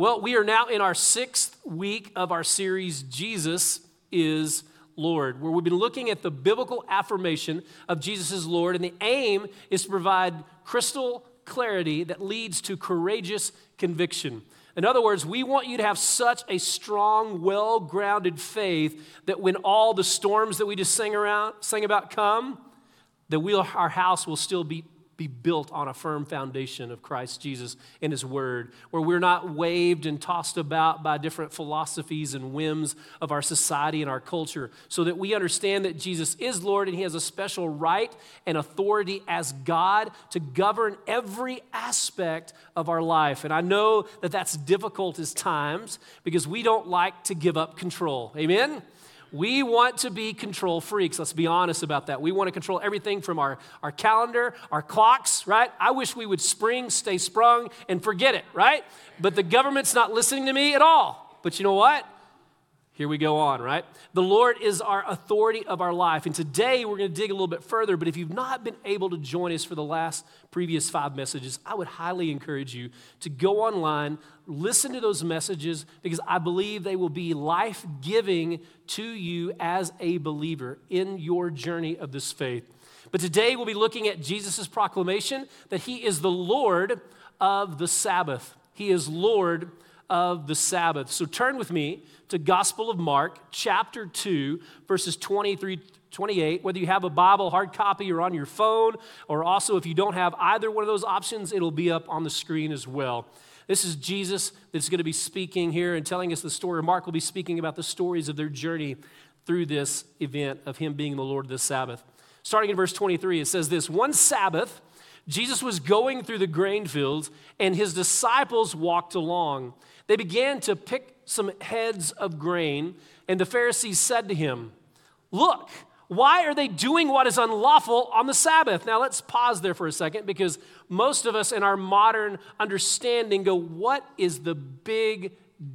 Well, we are now in our sixth week of our series, Jesus is Lord, where we've been looking at the biblical affirmation of Jesus as Lord, and the aim is to provide crystal clarity that leads to courageous conviction. In other words, we want you to have such a strong, well grounded faith that when all the storms that we just sang, around, sang about come, that we'll, our house will still be be built on a firm foundation of Christ Jesus and His Word, where we're not waved and tossed about by different philosophies and whims of our society and our culture, so that we understand that Jesus is Lord and He has a special right and authority as God to govern every aspect of our life. And I know that that's difficult as times because we don't like to give up control. Amen? We want to be control freaks. Let's be honest about that. We want to control everything from our, our calendar, our clocks, right? I wish we would spring, stay sprung, and forget it, right? But the government's not listening to me at all. But you know what? Here we go on, right? The Lord is our authority of our life. And today we're going to dig a little bit further. But if you've not been able to join us for the last previous five messages, I would highly encourage you to go online, listen to those messages, because I believe they will be life giving to you as a believer in your journey of this faith. But today we'll be looking at Jesus' proclamation that he is the Lord of the Sabbath. He is Lord of the Sabbath. So turn with me to Gospel of Mark, chapter 2, verses 23 28. Whether you have a Bible, hard copy, or on your phone, or also if you don't have either one of those options, it'll be up on the screen as well. This is Jesus that's going to be speaking here and telling us the story. Mark will be speaking about the stories of their journey through this event of him being the Lord of the Sabbath. Starting in verse 23, it says this One Sabbath, Jesus was going through the grain fields, and his disciples walked along. They began to pick some heads of grain, and the Pharisees said to him, Look, why are they doing what is unlawful on the Sabbath? Now let's pause there for a second because most of us in our modern understanding go, What is the big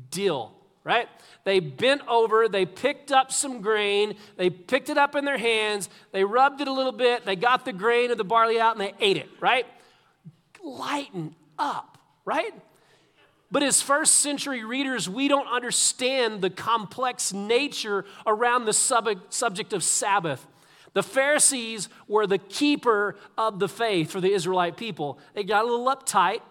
deal? Right? They bent over, they picked up some grain, they picked it up in their hands, they rubbed it a little bit, they got the grain of the barley out, and they ate it, right? Lighten up, right? But as first century readers, we don't understand the complex nature around the sub- subject of Sabbath. The Pharisees were the keeper of the faith for the Israelite people. They got a little uptight,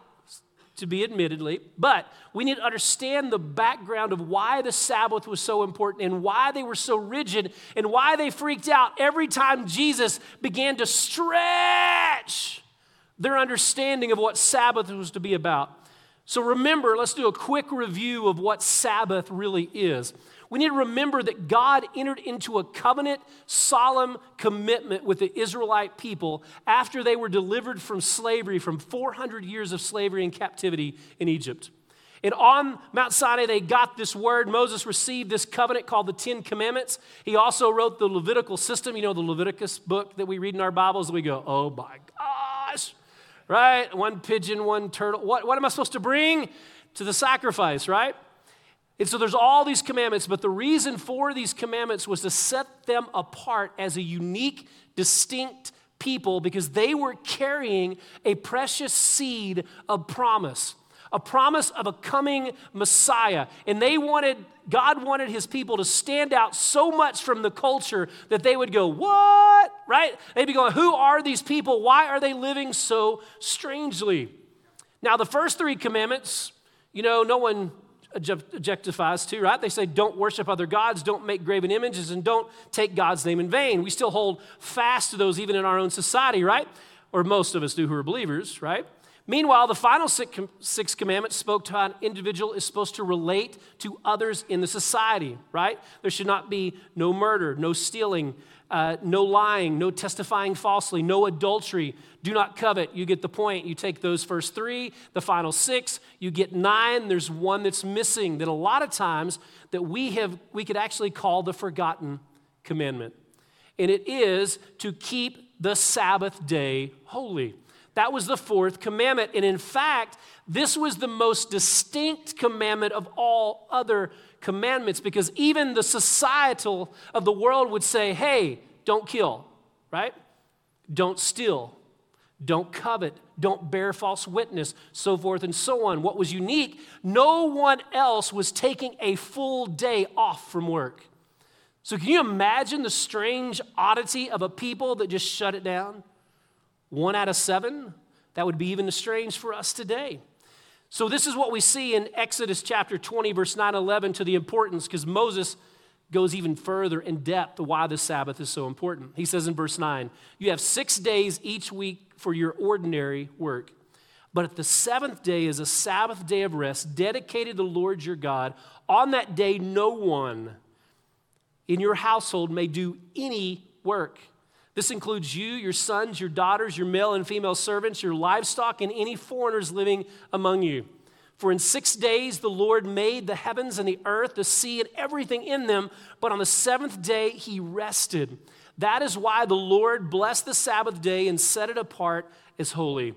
to be admittedly, but we need to understand the background of why the Sabbath was so important and why they were so rigid and why they freaked out every time Jesus began to stretch their understanding of what Sabbath was to be about. So remember, let's do a quick review of what Sabbath really is. We need to remember that God entered into a covenant, solemn commitment with the Israelite people after they were delivered from slavery, from 400 years of slavery and captivity in Egypt. And on Mount Sinai, they got this word. Moses received this covenant called the Ten Commandments. He also wrote the Levitical system. You know, the Leviticus book that we read in our Bibles. We go, oh my gosh, right? One pigeon, one turtle. What, what am I supposed to bring to the sacrifice, right? And so there's all these commandments, but the reason for these commandments was to set them apart as a unique, distinct people because they were carrying a precious seed of promise a promise of a coming Messiah. And they wanted, God wanted his people to stand out so much from the culture that they would go, What? Right? They'd be going, Who are these people? Why are they living so strangely? Now, the first three commandments, you know, no one objectifies to, right? They say, don't worship other gods, don't make graven images, and don't take God's name in vain. We still hold fast to those even in our own society, right? Or most of us do who are believers, right? Meanwhile, the final six commandments spoke to how an individual is supposed to relate to others in the society, right? There should not be no murder, no stealing, uh, no lying, no testifying falsely, no adultery, do not covet. You get the point. You take those first three, the final six, you get nine. There's one that's missing that a lot of times that we have we could actually call the forgotten commandment. And it is to keep the Sabbath day holy. That was the fourth commandment. And in fact, this was the most distinct commandment of all other commandments because even the societal of the world would say, hey, don't kill, right? Don't steal. don't covet, don't bear false witness, so forth and so on. What was unique, no one else was taking a full day off from work. So, can you imagine the strange oddity of a people that just shut it down? One out of seven? That would be even strange for us today. So, this is what we see in Exodus chapter 20, verse 9 11, to the importance, because Moses goes even further in depth why the Sabbath is so important. He says in verse 9, You have six days each week for your ordinary work. But the seventh day is a Sabbath day of rest dedicated to the Lord your God, on that day no one in your household may do any work. This includes you, your sons, your daughters, your male and female servants, your livestock, and any foreigners living among you. For in six days the Lord made the heavens and the earth, the sea, and everything in them, but on the seventh day he rested. That is why the Lord blessed the Sabbath day and set it apart as holy.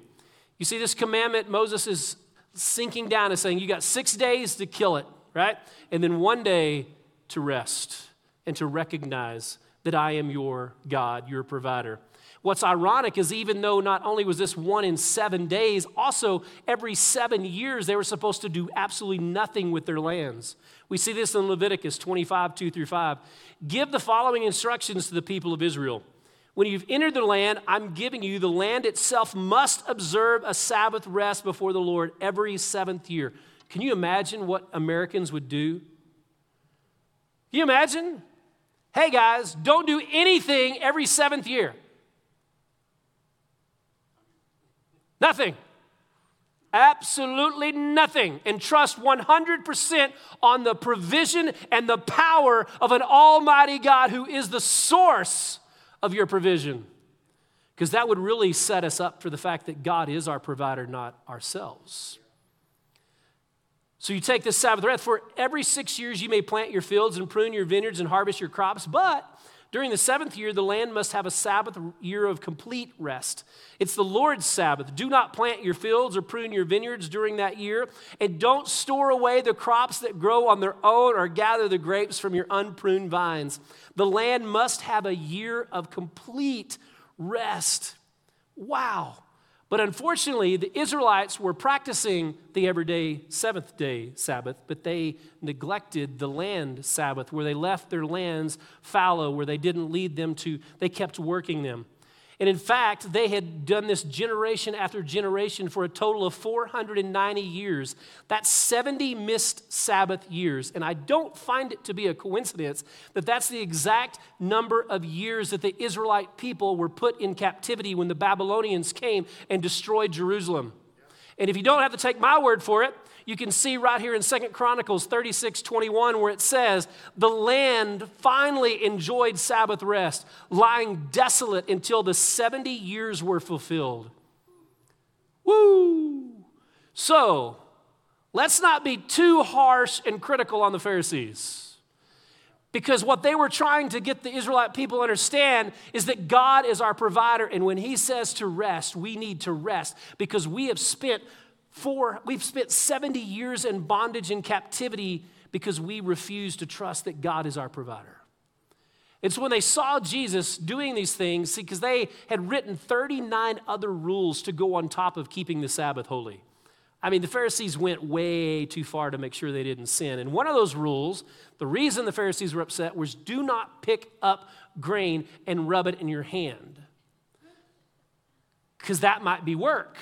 You see, this commandment, Moses is sinking down and saying, You got six days to kill it, right? And then one day to rest and to recognize that I am your God, your provider. What's ironic is even though not only was this one in seven days, also every seven years they were supposed to do absolutely nothing with their lands. We see this in Leviticus 25, 2 through 5. Give the following instructions to the people of Israel. When you've entered the land I'm giving you, the land itself must observe a Sabbath rest before the Lord every seventh year. Can you imagine what Americans would do? Can you imagine? Hey guys, don't do anything every seventh year. Nothing. Absolutely nothing. And trust 100% on the provision and the power of an almighty God who is the source of your provision. Because that would really set us up for the fact that God is our provider, not ourselves. So you take this Sabbath rest. For every six years you may plant your fields and prune your vineyards and harvest your crops, but during the seventh year, the land must have a Sabbath year of complete rest. It's the Lord's Sabbath. Do not plant your fields or prune your vineyards during that year, and don't store away the crops that grow on their own or gather the grapes from your unpruned vines. The land must have a year of complete rest. Wow. But unfortunately, the Israelites were practicing the everyday seventh day Sabbath, but they neglected the land Sabbath, where they left their lands fallow, where they didn't lead them to, they kept working them. And in fact, they had done this generation after generation for a total of 490 years. That's 70 missed Sabbath years. And I don't find it to be a coincidence that that's the exact number of years that the Israelite people were put in captivity when the Babylonians came and destroyed Jerusalem. And if you don't have to take my word for it, you can see right here in Second Chronicles 36 21, where it says, The land finally enjoyed Sabbath rest, lying desolate until the 70 years were fulfilled. Woo! So, let's not be too harsh and critical on the Pharisees. Because what they were trying to get the Israelite people understand is that God is our provider. And when He says to rest, we need to rest because we have spent for we've spent 70 years in bondage and captivity because we refuse to trust that God is our provider. It's when they saw Jesus doing these things, see, because they had written 39 other rules to go on top of keeping the Sabbath holy. I mean, the Pharisees went way too far to make sure they didn't sin. And one of those rules, the reason the Pharisees were upset was do not pick up grain and rub it in your hand, because that might be work.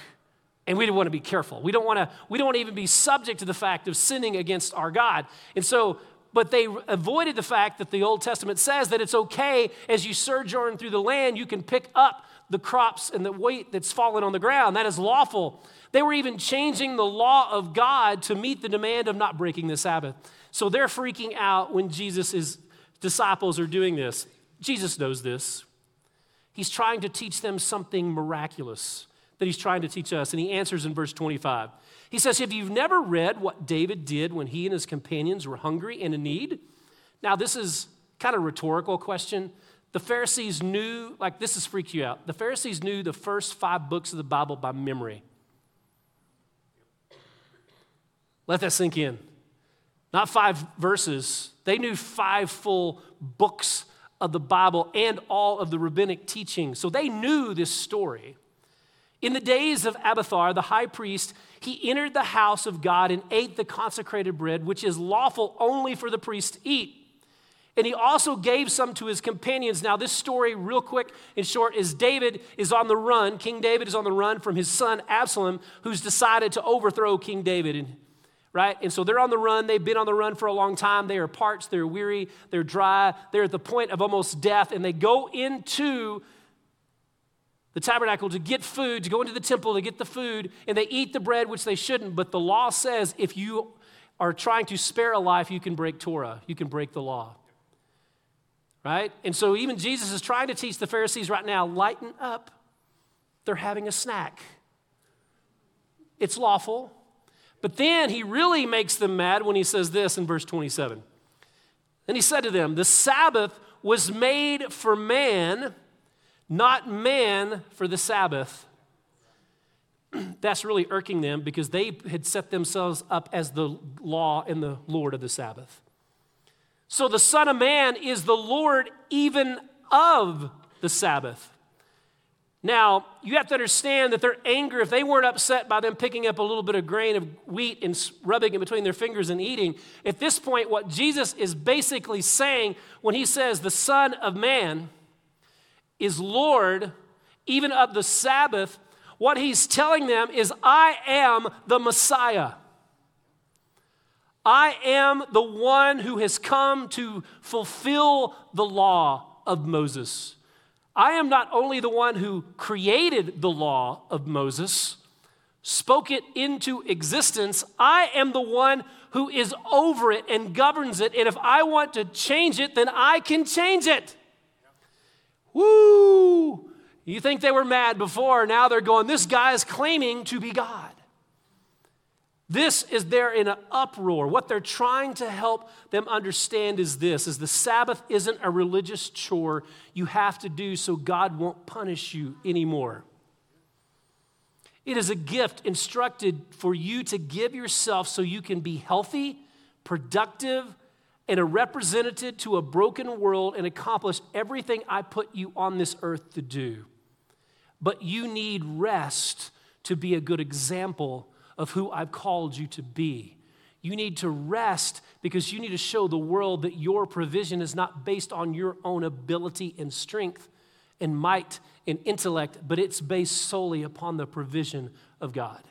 And we want to be careful. We don't want to, we don't want to even be subject to the fact of sinning against our God. And so, but they avoided the fact that the Old Testament says that it's okay as you sojourn through the land, you can pick up the crops and the weight that's fallen on the ground. That is lawful. They were even changing the law of God to meet the demand of not breaking the Sabbath. So they're freaking out when Jesus' disciples are doing this. Jesus knows this. He's trying to teach them something miraculous that he's trying to teach us. And he answers in verse 25. He says, Have you never read what David did when he and his companions were hungry and in need? Now, this is kind of a rhetorical question. The Pharisees knew, like, this is freak you out. The Pharisees knew the first five books of the Bible by memory. Let that sink in. Not five verses, they knew five full books of the Bible and all of the rabbinic teaching. So they knew this story. In the days of Abiathar, the high priest, he entered the house of God and ate the consecrated bread, which is lawful only for the priest to eat. And he also gave some to his companions. Now, this story, real quick and short, is David is on the run. King David is on the run from his son Absalom, who's decided to overthrow King David. And, right? And so they're on the run. They've been on the run for a long time. They are parched, they're weary, they're dry, they're at the point of almost death. And they go into the tabernacle to get food, to go into the temple to get the food, and they eat the bread, which they shouldn't. But the law says if you are trying to spare a life, you can break Torah, you can break the law. Right? And so even Jesus is trying to teach the Pharisees right now lighten up. They're having a snack. It's lawful. But then he really makes them mad when he says this in verse 27. Then he said to them, The Sabbath was made for man not man for the Sabbath. That's really irking them because they had set themselves up as the law and the Lord of the Sabbath. So the Son of Man is the Lord even of the Sabbath. Now, you have to understand that their anger, if they weren't upset by them picking up a little bit of grain of wheat and rubbing it between their fingers and eating, at this point, what Jesus is basically saying when he says, the Son of Man, is Lord even of the Sabbath, what he's telling them is, I am the Messiah. I am the one who has come to fulfill the law of Moses. I am not only the one who created the law of Moses, spoke it into existence, I am the one who is over it and governs it. And if I want to change it, then I can change it. Woo! You think they were mad before, now they're going, this guy is claiming to be God. This is they're in an uproar. What they're trying to help them understand is this is the Sabbath isn't a religious chore you have to do so God won't punish you anymore. It is a gift instructed for you to give yourself so you can be healthy, productive, and a representative to a broken world and accomplish everything I put you on this earth to do. But you need rest to be a good example of who I've called you to be. You need to rest because you need to show the world that your provision is not based on your own ability and strength and might and intellect, but it's based solely upon the provision of God.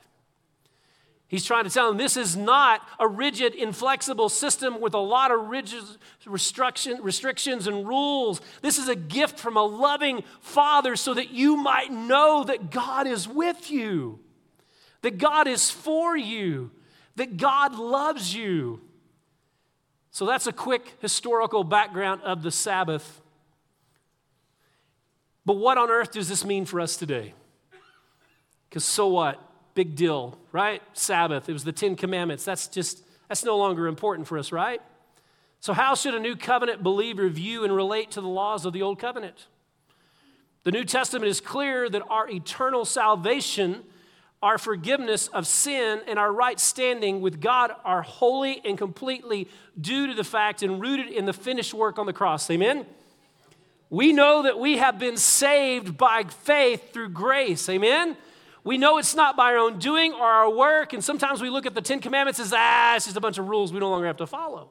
He's trying to tell them this is not a rigid, inflexible system with a lot of rigid restriction, restrictions and rules. This is a gift from a loving Father so that you might know that God is with you, that God is for you, that God loves you. So that's a quick historical background of the Sabbath. But what on earth does this mean for us today? Because so what? Big deal, right? Sabbath, it was the Ten Commandments. That's just, that's no longer important for us, right? So, how should a new covenant believer view and relate to the laws of the old covenant? The New Testament is clear that our eternal salvation, our forgiveness of sin, and our right standing with God are wholly and completely due to the fact and rooted in the finished work on the cross. Amen? We know that we have been saved by faith through grace. Amen? We know it's not by our own doing or our work, and sometimes we look at the Ten Commandments as, ah, it's just a bunch of rules we no longer have to follow.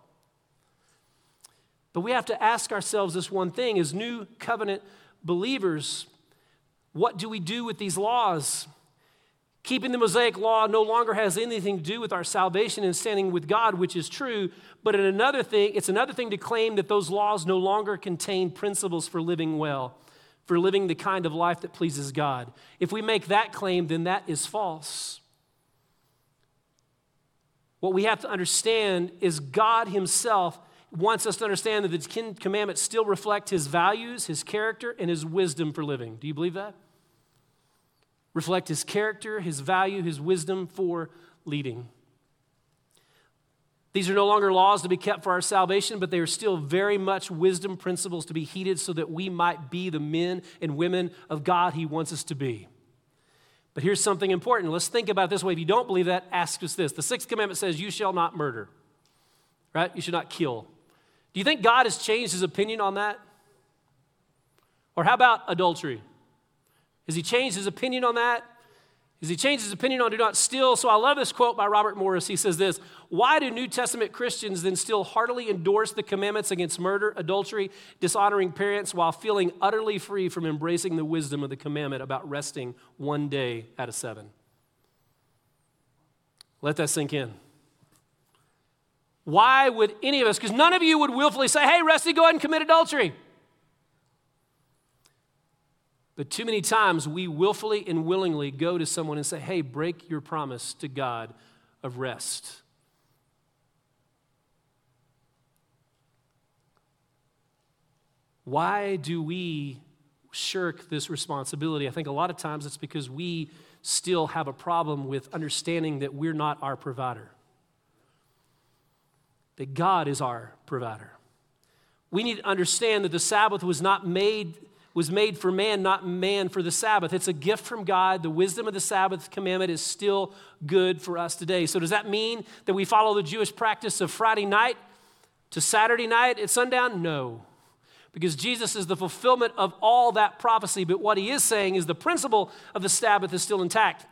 But we have to ask ourselves this one thing as new covenant believers what do we do with these laws? Keeping the Mosaic law no longer has anything to do with our salvation and standing with God, which is true. But another thing, it's another thing to claim that those laws no longer contain principles for living well for living the kind of life that pleases God. If we make that claim, then that is false. What we have to understand is God Himself wants us to understand that the Ten Commandments still reflect His values, His character, and His wisdom for living. Do you believe that? Reflect His character, His value, His wisdom for leading. These are no longer laws to be kept for our salvation, but they are still very much wisdom principles to be heeded so that we might be the men and women of God He wants us to be. But here's something important. Let's think about this way. If you don't believe that, ask us this. The sixth commandment says, You shall not murder, right? You should not kill. Do you think God has changed his opinion on that? Or how about adultery? Has he changed his opinion on that? He changed his opinion on do not steal. So I love this quote by Robert Morris. He says this Why do New Testament Christians then still heartily endorse the commandments against murder, adultery, dishonoring parents, while feeling utterly free from embracing the wisdom of the commandment about resting one day out of seven? Let that sink in. Why would any of us, because none of you would willfully say, hey, Rusty, go ahead and commit adultery. But too many times we willfully and willingly go to someone and say, hey, break your promise to God of rest. Why do we shirk this responsibility? I think a lot of times it's because we still have a problem with understanding that we're not our provider, that God is our provider. We need to understand that the Sabbath was not made was made for man, not man for the Sabbath. It's a gift from God. The wisdom of the Sabbath commandment is still good for us today. So, does that mean that we follow the Jewish practice of Friday night to Saturday night at sundown? No. Because Jesus is the fulfillment of all that prophecy. But what he is saying is the principle of the Sabbath is still intact.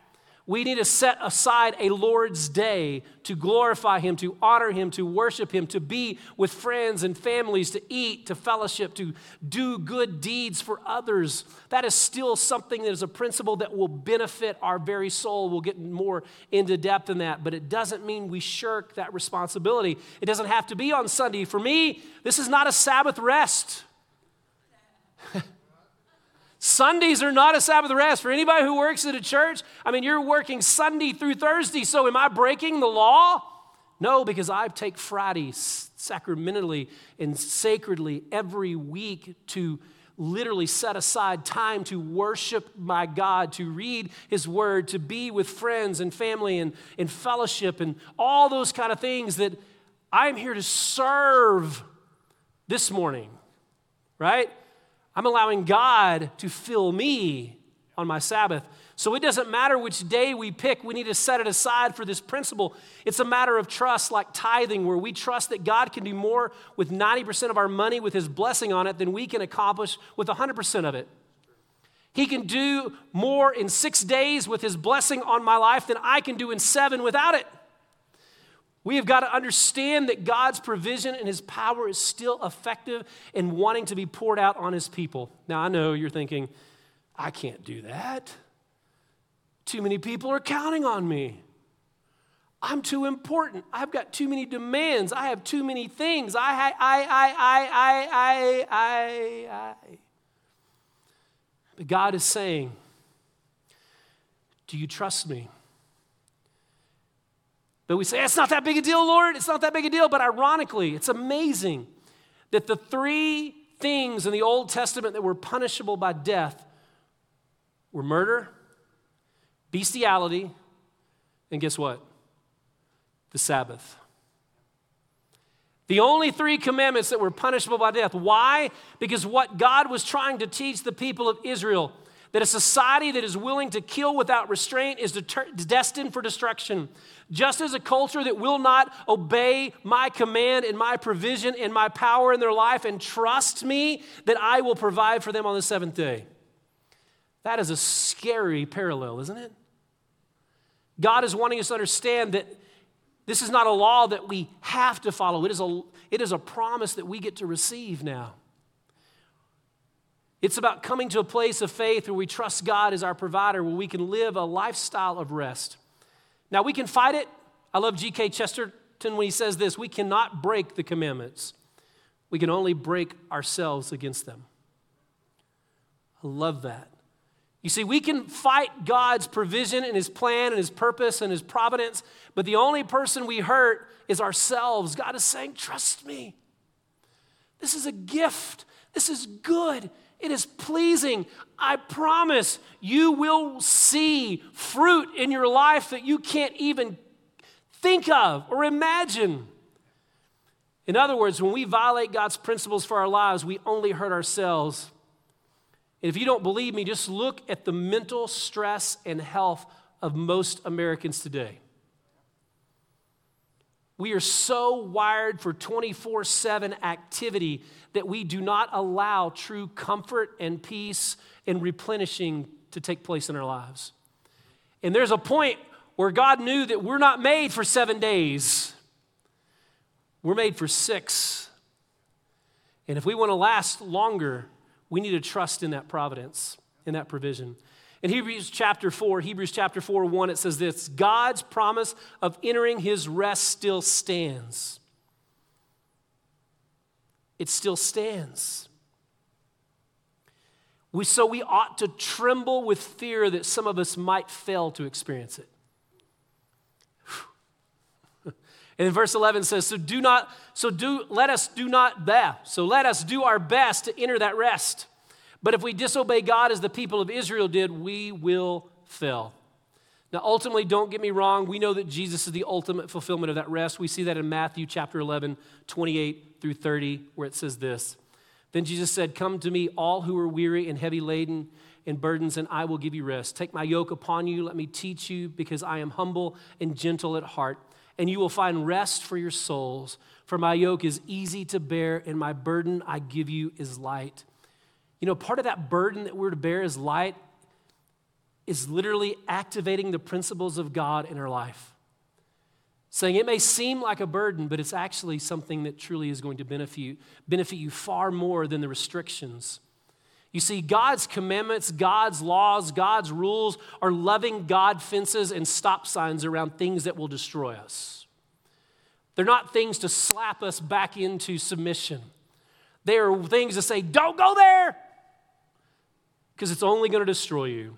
We need to set aside a Lord's day to glorify Him, to honor Him, to worship Him, to be with friends and families, to eat, to fellowship, to do good deeds for others. That is still something that is a principle that will benefit our very soul. We'll get more into depth in that, but it doesn't mean we shirk that responsibility. It doesn't have to be on Sunday. For me, this is not a Sabbath rest. Sundays are not a Sabbath rest. For anybody who works at a church, I mean, you're working Sunday through Thursday, so am I breaking the law? No, because I take Friday sacramentally and sacredly every week to literally set aside time to worship my God, to read His Word, to be with friends and family and, and fellowship and all those kind of things that I'm here to serve this morning, right? I'm allowing God to fill me on my Sabbath. So it doesn't matter which day we pick, we need to set it aside for this principle. It's a matter of trust, like tithing, where we trust that God can do more with 90% of our money with His blessing on it than we can accomplish with 100% of it. He can do more in six days with His blessing on my life than I can do in seven without it. We have got to understand that God's provision and His power is still effective in wanting to be poured out on His people. Now, I know you're thinking, I can't do that. Too many people are counting on me. I'm too important. I've got too many demands. I have too many things. I, I, I, I, I, I, I, I. But God is saying, Do you trust me? But we say, it's not that big a deal, Lord. It's not that big a deal. But ironically, it's amazing that the three things in the Old Testament that were punishable by death were murder, bestiality, and guess what? The Sabbath. The only three commandments that were punishable by death. Why? Because what God was trying to teach the people of Israel that a society that is willing to kill without restraint is destined for destruction. Just as a culture that will not obey my command and my provision and my power in their life and trust me that I will provide for them on the seventh day. That is a scary parallel, isn't it? God is wanting us to understand that this is not a law that we have to follow, it is a, it is a promise that we get to receive now. It's about coming to a place of faith where we trust God as our provider, where we can live a lifestyle of rest. Now, we can fight it. I love G.K. Chesterton when he says this we cannot break the commandments, we can only break ourselves against them. I love that. You see, we can fight God's provision and His plan and His purpose and His providence, but the only person we hurt is ourselves. God is saying, Trust me. This is a gift. This is good. It is pleasing. I promise you will see fruit in your life that you can't even think of or imagine. In other words, when we violate God's principles for our lives, we only hurt ourselves. And if you don't believe me, just look at the mental stress and health of most Americans today. We are so wired for 24 7 activity that we do not allow true comfort and peace and replenishing to take place in our lives. And there's a point where God knew that we're not made for seven days, we're made for six. And if we want to last longer, we need to trust in that providence, in that provision. In Hebrews chapter 4, Hebrews chapter 4, 1, it says this God's promise of entering his rest still stands. It still stands. We, so we ought to tremble with fear that some of us might fail to experience it. And then verse 11 says, So do not, so do, let us do not that. So let us do our best to enter that rest. But if we disobey God as the people of Israel did, we will fail. Now, ultimately, don't get me wrong, we know that Jesus is the ultimate fulfillment of that rest. We see that in Matthew chapter 11, 28 through 30, where it says this. Then Jesus said, Come to me, all who are weary and heavy laden and burdens, and I will give you rest. Take my yoke upon you, let me teach you, because I am humble and gentle at heart and you will find rest for your souls. For my yoke is easy to bear, and my burden I give you is light. You know, part of that burden that we're to bear is light is literally activating the principles of God in our life. Saying it may seem like a burden, but it's actually something that truly is going to benefit you, benefit you far more than the restrictions you see, God's commandments, God's laws, God's rules are loving God fences and stop signs around things that will destroy us. They're not things to slap us back into submission. They are things to say, don't go there, because it's only going to destroy you.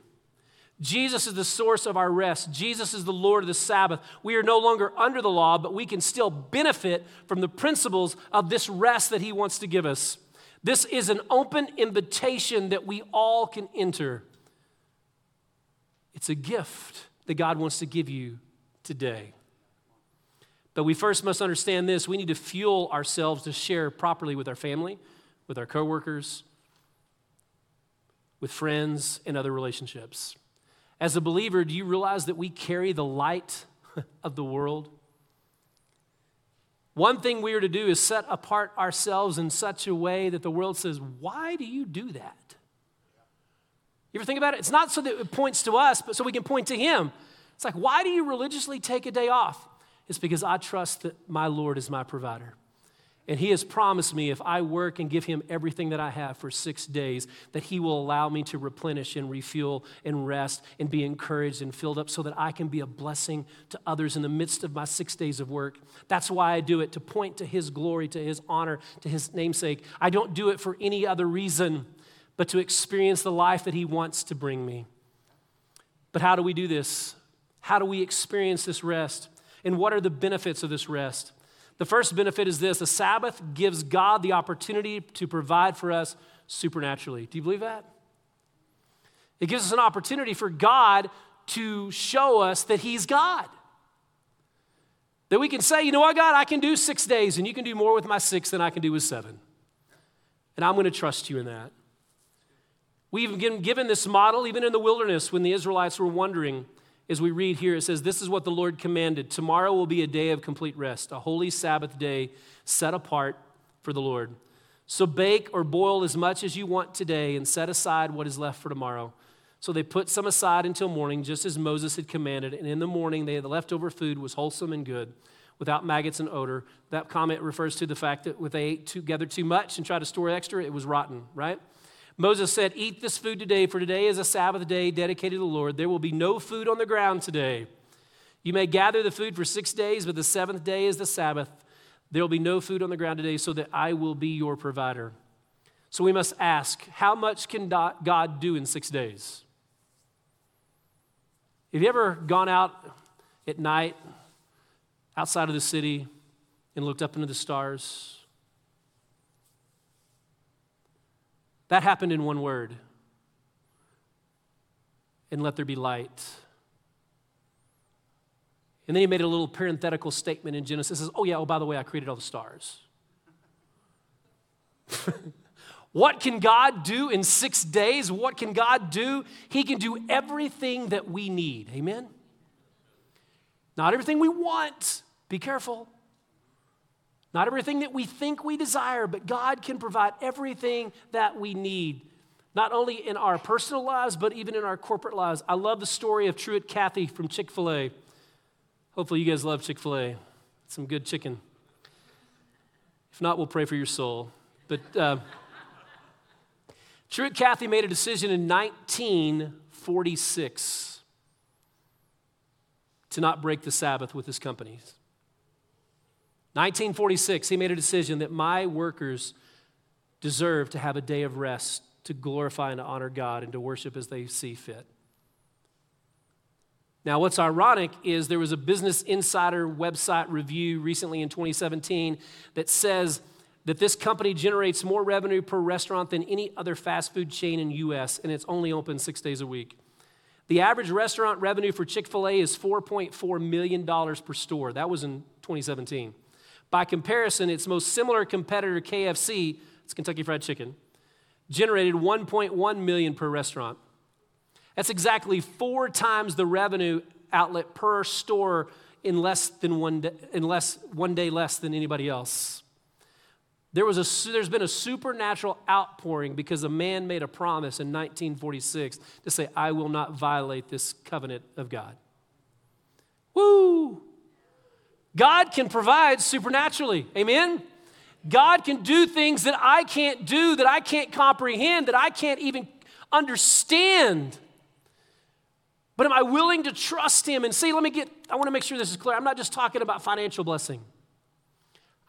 Jesus is the source of our rest. Jesus is the Lord of the Sabbath. We are no longer under the law, but we can still benefit from the principles of this rest that He wants to give us. This is an open invitation that we all can enter. It's a gift that God wants to give you today. But we first must understand this we need to fuel ourselves to share properly with our family, with our coworkers, with friends, and other relationships. As a believer, do you realize that we carry the light of the world? One thing we are to do is set apart ourselves in such a way that the world says, Why do you do that? You ever think about it? It's not so that it points to us, but so we can point to Him. It's like, Why do you religiously take a day off? It's because I trust that my Lord is my provider. And he has promised me if I work and give him everything that I have for six days, that he will allow me to replenish and refuel and rest and be encouraged and filled up so that I can be a blessing to others in the midst of my six days of work. That's why I do it, to point to his glory, to his honor, to his namesake. I don't do it for any other reason but to experience the life that he wants to bring me. But how do we do this? How do we experience this rest? And what are the benefits of this rest? The first benefit is this the Sabbath gives God the opportunity to provide for us supernaturally. Do you believe that? It gives us an opportunity for God to show us that He's God. That we can say, you know what, God, I can do six days, and you can do more with my six than I can do with seven. And I'm going to trust you in that. We've been given this model even in the wilderness when the Israelites were wondering as we read here, it says, This is what the Lord commanded. Tomorrow will be a day of complete rest, a holy Sabbath day set apart for the Lord. So bake or boil as much as you want today and set aside what is left for tomorrow. So they put some aside until morning, just as Moses had commanded. And in the morning, they, the leftover food was wholesome and good, without maggots and odor. That comment refers to the fact that if they ate together too much and tried to store extra, it was rotten, right? Moses said, Eat this food today, for today is a Sabbath day dedicated to the Lord. There will be no food on the ground today. You may gather the food for six days, but the seventh day is the Sabbath. There will be no food on the ground today, so that I will be your provider. So we must ask, how much can God do in six days? Have you ever gone out at night outside of the city and looked up into the stars? That happened in one word. And let there be light. And then he made a little parenthetical statement in Genesis. Says, oh, yeah, oh, by the way, I created all the stars. what can God do in six days? What can God do? He can do everything that we need. Amen? Not everything we want. Be careful. Not everything that we think we desire, but God can provide everything that we need. not only in our personal lives, but even in our corporate lives. I love the story of Truett Cathy from Chick fil A. Hopefully, you guys love Chick fil A. Some good chicken. If not, we'll pray for your soul. But uh, Truett Cathy made a decision in 1946 to not break the Sabbath with his companies. 1946, he made a decision that my workers deserve to have a day of rest to glorify and to honor God and to worship as they see fit. Now, what's ironic is there was a Business Insider website review recently in 2017 that says that this company generates more revenue per restaurant than any other fast food chain in US and it's only open 6 days a week. The average restaurant revenue for Chick-fil-A is 4.4 million dollars per store. That was in 2017. By comparison, its most similar competitor KFC, it's Kentucky Fried Chicken, generated 1.1 million per restaurant. That's exactly 4 times the revenue outlet per store in less than one day, in less, one day less than anybody else. There was a, there's been a supernatural outpouring because a man made a promise in 1946 to say, I will not violate this covenant of God. Woo! God can provide supernaturally. Amen? God can do things that I can't do, that I can't comprehend, that I can't even understand. But am I willing to trust Him? And see, let me get, I want to make sure this is clear. I'm not just talking about financial blessing,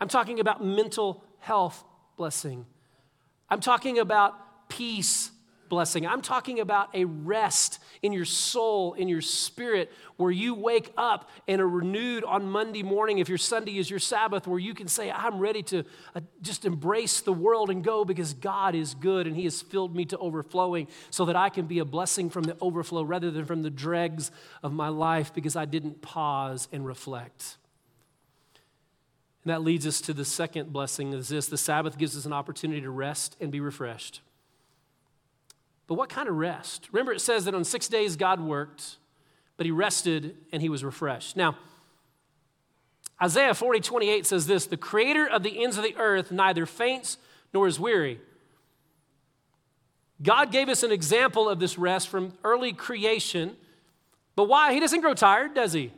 I'm talking about mental health blessing. I'm talking about peace blessing. I'm talking about a rest in your soul, in your spirit, where you wake up and are renewed on Monday morning, if your Sunday is your Sabbath, where you can say, I'm ready to uh, just embrace the world and go because God is good and He has filled me to overflowing so that I can be a blessing from the overflow rather than from the dregs of my life because I didn't pause and reflect. And that leads us to the second blessing is this the Sabbath gives us an opportunity to rest and be refreshed. But what kind of rest? Remember, it says that on six days God worked, but he rested and he was refreshed. Now, Isaiah 40, 28 says this The creator of the ends of the earth neither faints nor is weary. God gave us an example of this rest from early creation, but why? He doesn't grow tired, does he?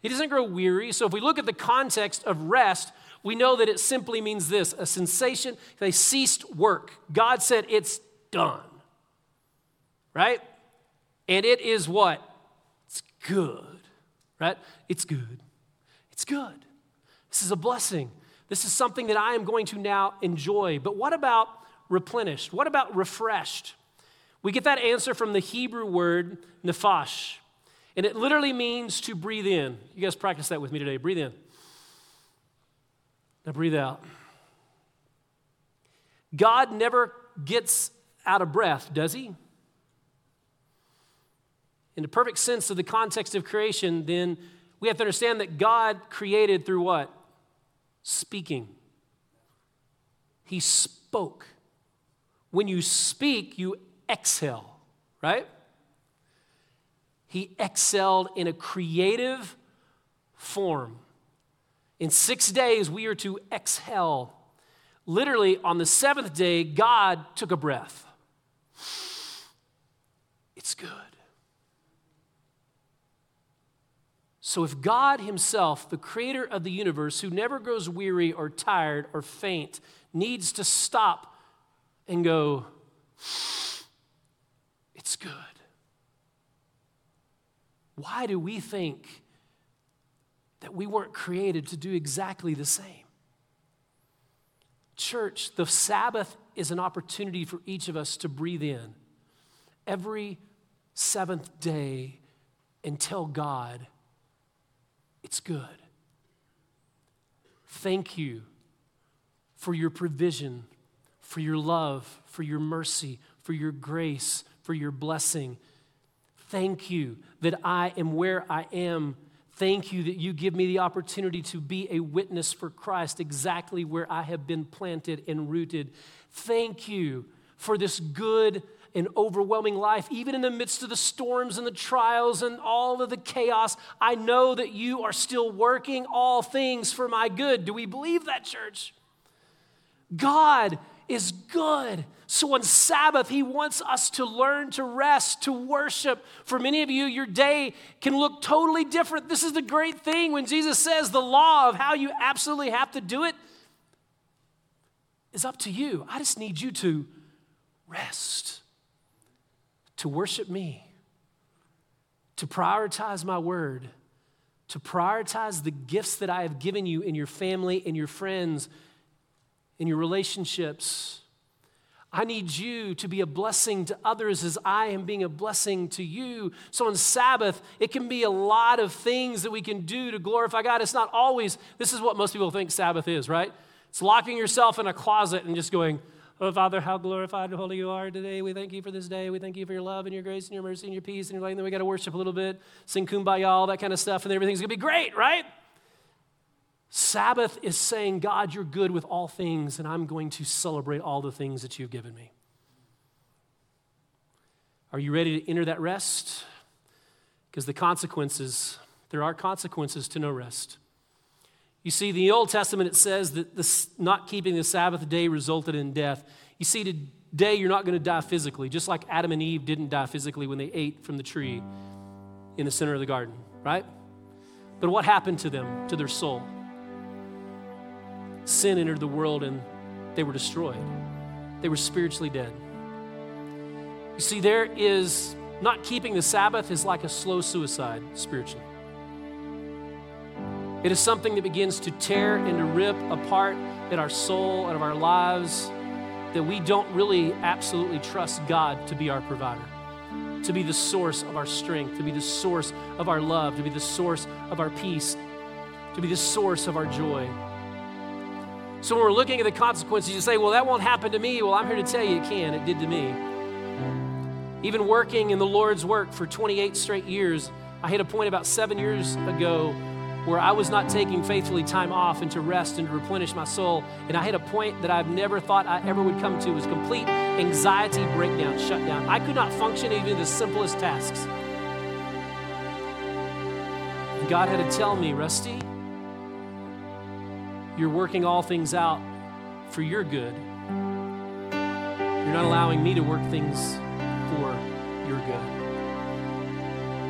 He doesn't grow weary. So if we look at the context of rest, we know that it simply means this a sensation. They ceased work. God said, It's done. Right? And it is what? It's good. Right? It's good. It's good. This is a blessing. This is something that I am going to now enjoy. But what about replenished? What about refreshed? We get that answer from the Hebrew word nephash. And it literally means to breathe in. You guys practice that with me today. Breathe in. Now breathe out. God never gets out of breath, does he? In the perfect sense of the context of creation, then we have to understand that God created through what? Speaking. He spoke. When you speak, you exhale, right? he excelled in a creative form. In six days, we are to exhale. Literally, on the seventh day, God took a breath. It's good. So, if God Himself, the creator of the universe, who never grows weary or tired or faint, needs to stop and go, it's good. Why do we think that we weren't created to do exactly the same? Church, the Sabbath is an opportunity for each of us to breathe in every seventh day and tell God, it's good. Thank you for your provision, for your love, for your mercy, for your grace, for your blessing. Thank you that I am where I am. Thank you that you give me the opportunity to be a witness for Christ exactly where I have been planted and rooted. Thank you for this good and overwhelming life, even in the midst of the storms and the trials and all of the chaos. I know that you are still working all things for my good. Do we believe that, church? God is good. So on Sabbath, He wants us to learn to rest, to worship. For many of you, your day can look totally different. This is the great thing when Jesus says the law of how you absolutely have to do it is up to you. I just need you to rest, to worship me, to prioritize my word, to prioritize the gifts that I have given you in your family, in your friends, in your relationships. I need you to be a blessing to others as I am being a blessing to you. So on Sabbath, it can be a lot of things that we can do to glorify God. It's not always, this is what most people think Sabbath is, right? It's locking yourself in a closet and just going, Oh, Father, how glorified and holy you are today. We thank you for this day. We thank you for your love and your grace and your mercy and your peace and your light. And then we got to worship a little bit, sing kumbaya, all that kind of stuff, and everything's going to be great, right? Sabbath is saying, God, you're good with all things, and I'm going to celebrate all the things that you've given me. Are you ready to enter that rest? Because the consequences, there are consequences to no rest. You see, the Old Testament, it says that this, not keeping the Sabbath day resulted in death. You see, today you're not going to die physically, just like Adam and Eve didn't die physically when they ate from the tree in the center of the garden, right? But what happened to them, to their soul? sin entered the world and they were destroyed. They were spiritually dead. You see, there is not keeping the Sabbath is like a slow suicide spiritually. It is something that begins to tear and to rip apart in our soul and of our lives that we don't really absolutely trust God to be our provider, to be the source of our strength, to be the source of our love, to be the source of our peace, to be the source of our joy. So when we're looking at the consequences, you say, well, that won't happen to me. Well, I'm here to tell you it can. It did to me. Even working in the Lord's work for 28 straight years, I hit a point about seven years ago where I was not taking faithfully time off and to rest and to replenish my soul. And I hit a point that I've never thought I ever would come to was complete anxiety breakdown, shutdown. I could not function even the simplest tasks. God had to tell me, Rusty, you're working all things out for your good. You're not allowing me to work things for your good.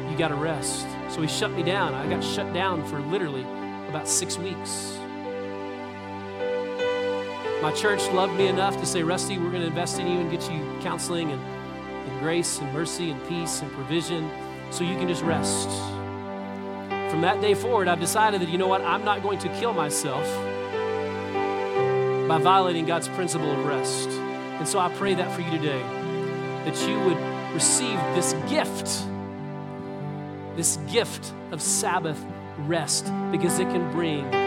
You got to rest. So he shut me down. I got shut down for literally about six weeks. My church loved me enough to say, Rusty, we're going to invest in you and get you counseling and, and grace and mercy and peace and provision so you can just rest. From that day forward, I've decided that, you know what, I'm not going to kill myself by violating God's principle of rest. And so I pray that for you today, that you would receive this gift, this gift of Sabbath rest, because it can bring.